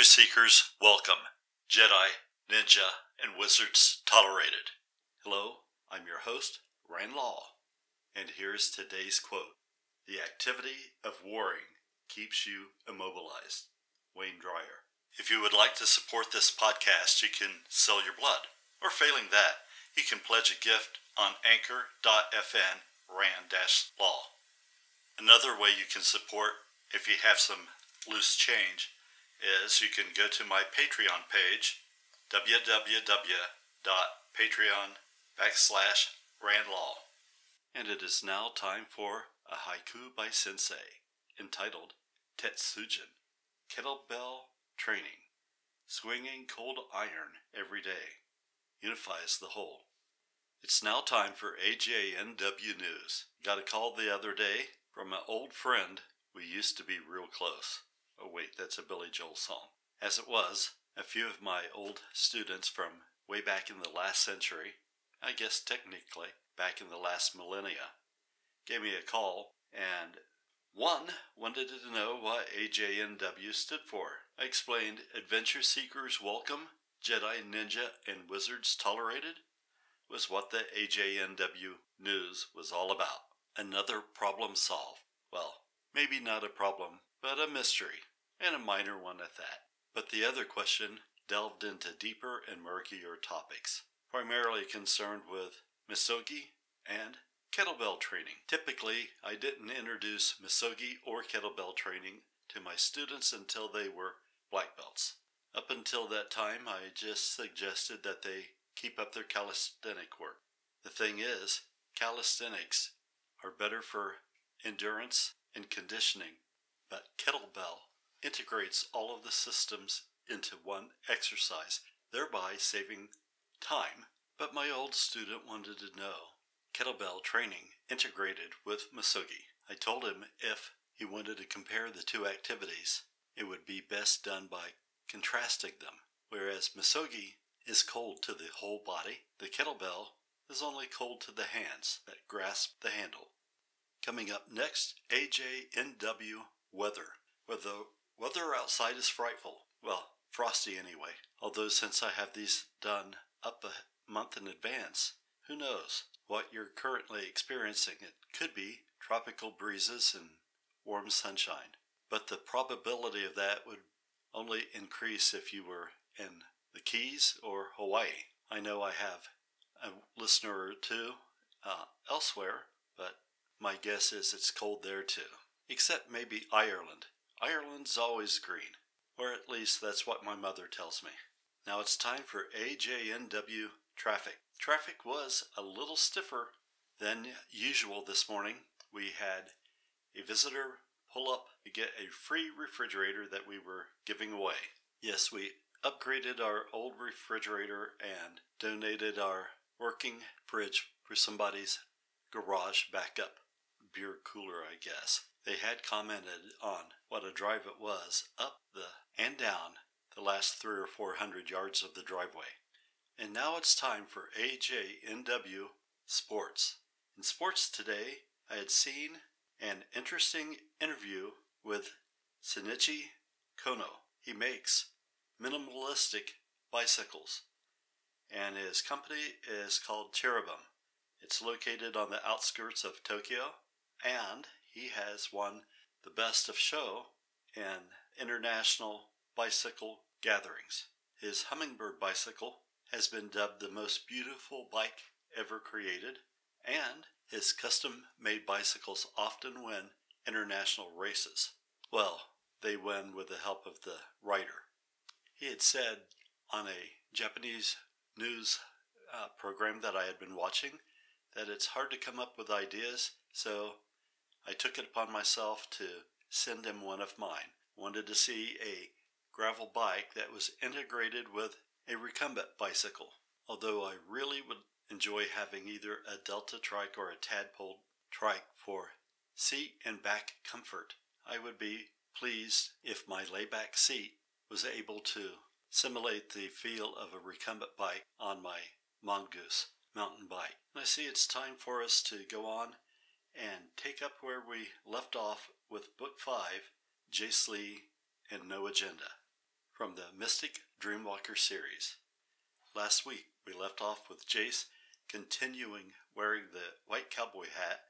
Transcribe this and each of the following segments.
Adventure seekers, welcome. Jedi, Ninja, and Wizards tolerated. Hello, I'm your host, Rand Law, and here's today's quote The activity of warring keeps you immobilized. Wayne Dyer. If you would like to support this podcast, you can sell your blood. Or failing that, you can pledge a gift on anchor.fm rand law. Another way you can support if you have some loose change is you can go to my Patreon page, www.patreon backslash randlaw. And it is now time for a haiku by Sensei entitled Tetsujin, Kettlebell Training. Swinging cold iron every day unifies the whole. It's now time for AJNW News. Got a call the other day from an old friend. We used to be real close. Oh, wait, that's a Billy Joel song. As it was, a few of my old students from way back in the last century, I guess technically back in the last millennia, gave me a call and one wanted to know what AJNW stood for. I explained Adventure Seekers Welcome, Jedi, Ninja, and Wizards Tolerated was what the AJNW news was all about. Another problem solved. Well, maybe not a problem, but a mystery, and a minor one at that. But the other question delved into deeper and murkier topics, primarily concerned with misogi and kettlebell training. Typically, I didn't introduce misogi or kettlebell training to my students until they were black belts. Up until that time, I just suggested that they keep up their calisthenic work. The thing is, calisthenics are better for endurance and conditioning, but kettlebell integrates all of the systems into one exercise, thereby saving time. But my old student wanted to know kettlebell training integrated with misogi. I told him if he wanted to compare the two activities, it would be best done by contrasting them, whereas misogi is cold to the whole body, the kettlebell is only cold to the hands that grasp the handle. Coming up next, AJNW weather. Weather, weather outside is frightful. Well, frosty anyway. Although since I have these done up a month in advance, who knows what you're currently experiencing. It could be tropical breezes and warm sunshine. But the probability of that would only increase if you were in the Keys or Hawaii. I know I have a listener or two uh, elsewhere, but my guess is it's cold there too. Except maybe Ireland. Ireland's always green, or at least that's what my mother tells me. Now it's time for AJNW traffic. Traffic was a little stiffer than usual this morning. We had a visitor pull up to get a free refrigerator that we were giving away. Yes, we upgraded our old refrigerator and donated our working fridge for somebody's garage backup beer cooler, I guess. They had commented on what a drive it was up the and down the last three or four hundred yards of the driveway. And now it's time for AJNW Sports. In sports today, I had seen an interesting interview with Shinichi Konno. He makes minimalistic bicycles, and his company is called Cherubim. It's located on the outskirts of Tokyo, and he has won the Best of Show in international bicycle gatherings. His Hummingbird bicycle has been dubbed the most beautiful bike ever created, and his custom made bicycles often win international races. Well, they win with the help of the rider. He had said on a Japanese news uh, program that I had been watching that it's hard to come up with ideas, so I took it upon myself to send him one of mine. Wanted to see a gravel bike that was integrated with a recumbent bicycle. Although I really would enjoy having either a Delta trike or a Tadpole trike for seat and back comfort, I would be pleased if my layback seat was able to simulate the feel of a recumbent bike on my Mongoose mountain bike. I see it's time for us to go on and take up where we left off with Book 5, Jace Lee and No Agenda. from the Mystic Dreamwalker series. Last week we left off with Jace continuing wearing the white cowboy hat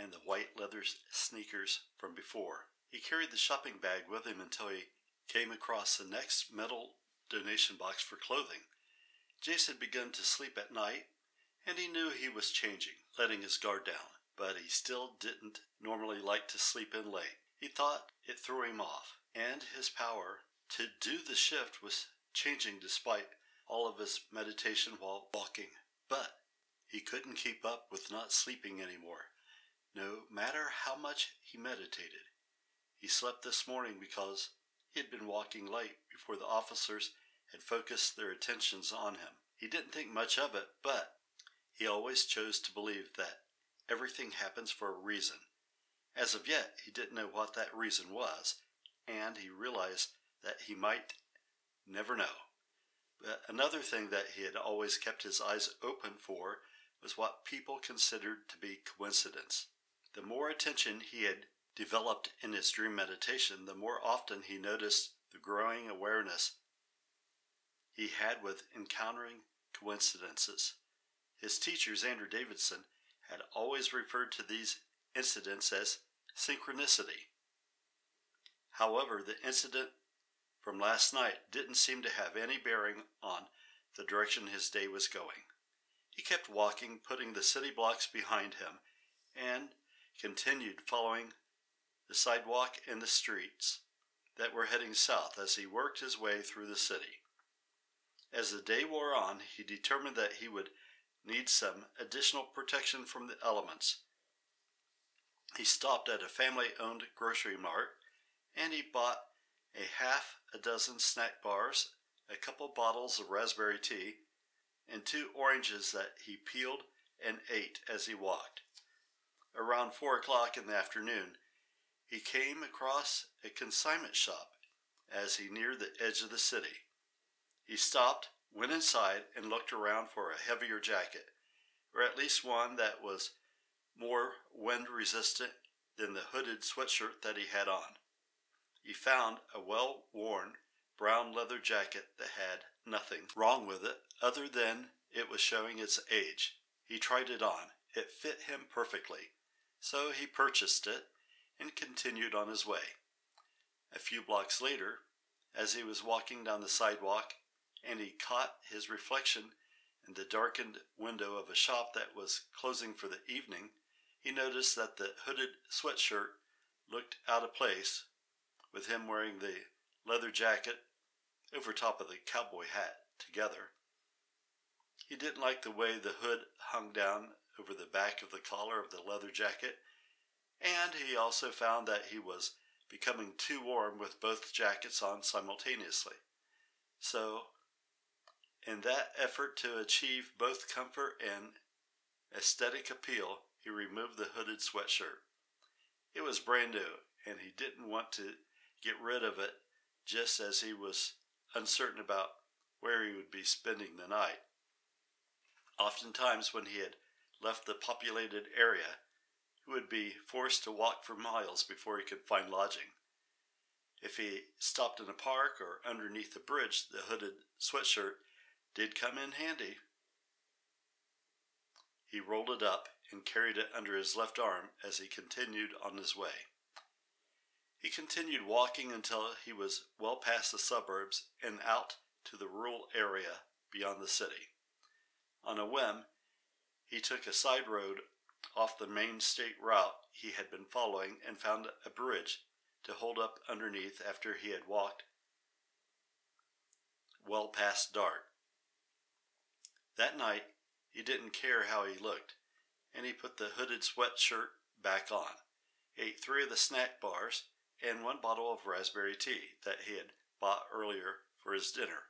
and the white leather sneakers from before. He carried the shopping bag with him until he came across the next metal donation box for clothing. Jace had begun to sleep at night, and he knew he was changing, letting his guard down, but he still didn't normally like to sleep in late. He thought it threw him off, and his power to do the shift was changing despite all of his meditation while walking. But he couldn't keep up with not sleeping anymore, no matter how much he meditated. He slept this morning because he had been walking late before the officers had focused their attentions on him. He didn't think much of it, but he always chose to believe that everything happens for a reason. As of yet, he didn't know what that reason was, and he realized that he might never know. But another thing that he had always kept his eyes open for was what people considered to be coincidence. The more attention he had developed in his dream meditation, the more often he noticed the growing awareness he had with encountering coincidences. His teacher, Xander Davidson, had always referred to these incidents as synchronicity. However, the incident from last night didn't seem to have any bearing on the direction his day was going. He kept walking, putting the city blocks behind him, and continued following the sidewalk and the streets that were heading south as he worked his way through the city. As the day wore on, he determined that he would need some additional protection from the elements. He stopped at a family owned grocery mart and he bought a half a dozen snack bars, a couple bottles of raspberry tea, and two oranges that he peeled and ate as he walked. Around four o'clock in the afternoon, he came across a consignment shop as he neared the edge of the city. He stopped, went inside, and looked around for a heavier jacket, or at least one that was more wind resistant than the hooded sweatshirt that he had on. He found a well worn brown leather jacket that had nothing wrong with it other than it was showing its age. He tried it on. It fit him perfectly. So he purchased it and continued on his way. A few blocks later, as he was walking down the sidewalk and he caught his reflection in the darkened window of a shop that was closing for the evening, he noticed that the hooded sweatshirt looked out of place with him wearing the leather jacket over top of the cowboy hat together. He didn't like the way the hood hung down over the back of the collar of the leather jacket, and he also found that he was becoming too warm with both jackets on simultaneously. So, in that effort to achieve both comfort and aesthetic appeal, he removed the hooded sweatshirt. It was brand new, and he didn't want to get rid of it just as he was uncertain about where he would be spending the night. Oftentimes, when he had left the populated area, he would be forced to walk for miles before he could find lodging. If he stopped in a park or underneath a bridge, the hooded sweatshirt did come in handy. He rolled it up and carried it under his left arm as he continued on his way. He continued walking until he was well past the suburbs and out to the rural area beyond the city. On a whim, he took a side road off the main state route he had been following and found a bridge to hold up underneath after he had walked well past dark. That night, he didn't care how he looked, and he put the hooded sweatshirt back on, ate three of the snack bars, and one bottle of raspberry tea that he had bought earlier for his dinner.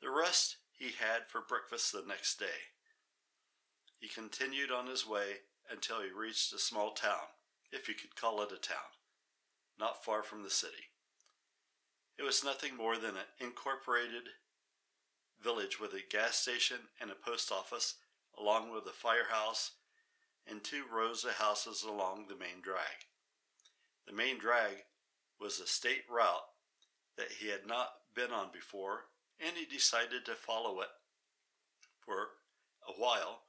The rest he had for breakfast the next day. He continued on his way until he reached a small town, if you could call it a town, not far from the city. It was nothing more than an incorporated village with a gas station and a post office, along with a firehouse and two rows of houses along the main drag. The main drag was a state route that he had not been on before, and he decided to follow it for a while,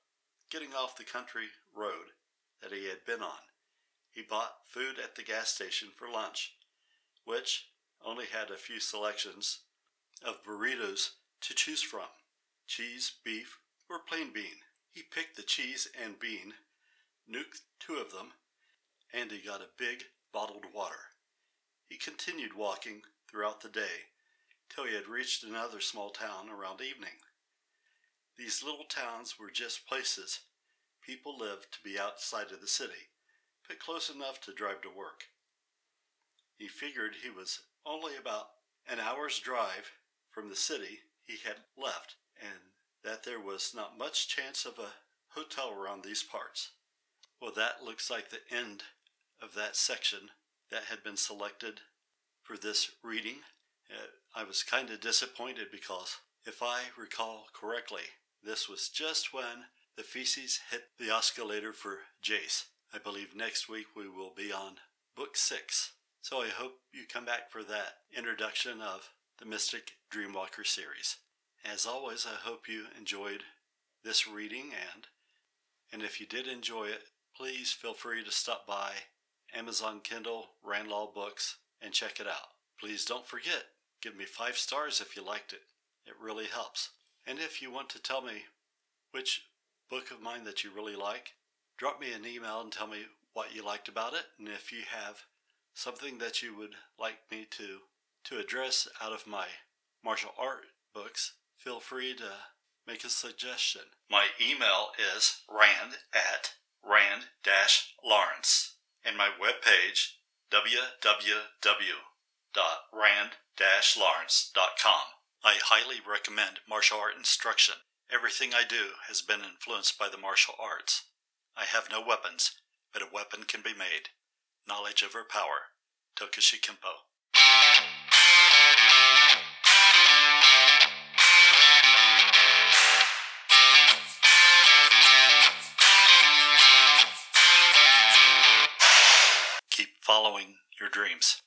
getting off the country road that he had been on. He bought food at the gas station for lunch, which only had a few selections of burritos to choose from cheese, beef, or plain bean. He picked the cheese and bean, nuked two of them, and he got a big bottled water. He continued walking throughout the day till he had reached another small town around evening. These little towns were just places people lived to be outside of the city, but close enough to drive to work. He figured he was only about an hour's drive from the city he had left, and that there was not much chance of a hotel around these parts. Well, that looks like the end of that section that had been selected for this reading. Uh, I was kind of disappointed because, if I recall correctly, this was just when the feces hit the oscillator for Jace. I believe next week we will be on book six. So I hope you come back for that introduction of the Mystic Dreamwalker series. As always, I hope you enjoyed this reading and and if you did enjoy it, please feel free to stop by Amazon Kindle, Randlaw Books, and check it out. Please don't forget, give me five stars if you liked it. It really helps. And if you want to tell me which book of mine that you really like, drop me an email and tell me what you liked about it. And if you have something that you would like me to, to address out of my martial art books, feel free to make a suggestion. My email is rand at rand-lawrence and my webpage www.rand-lawrence.com. I highly recommend martial art instruction. Everything I do has been influenced by the martial arts. I have no weapons, but a weapon can be made. Knowledge over power. Tokushi. following your dreams.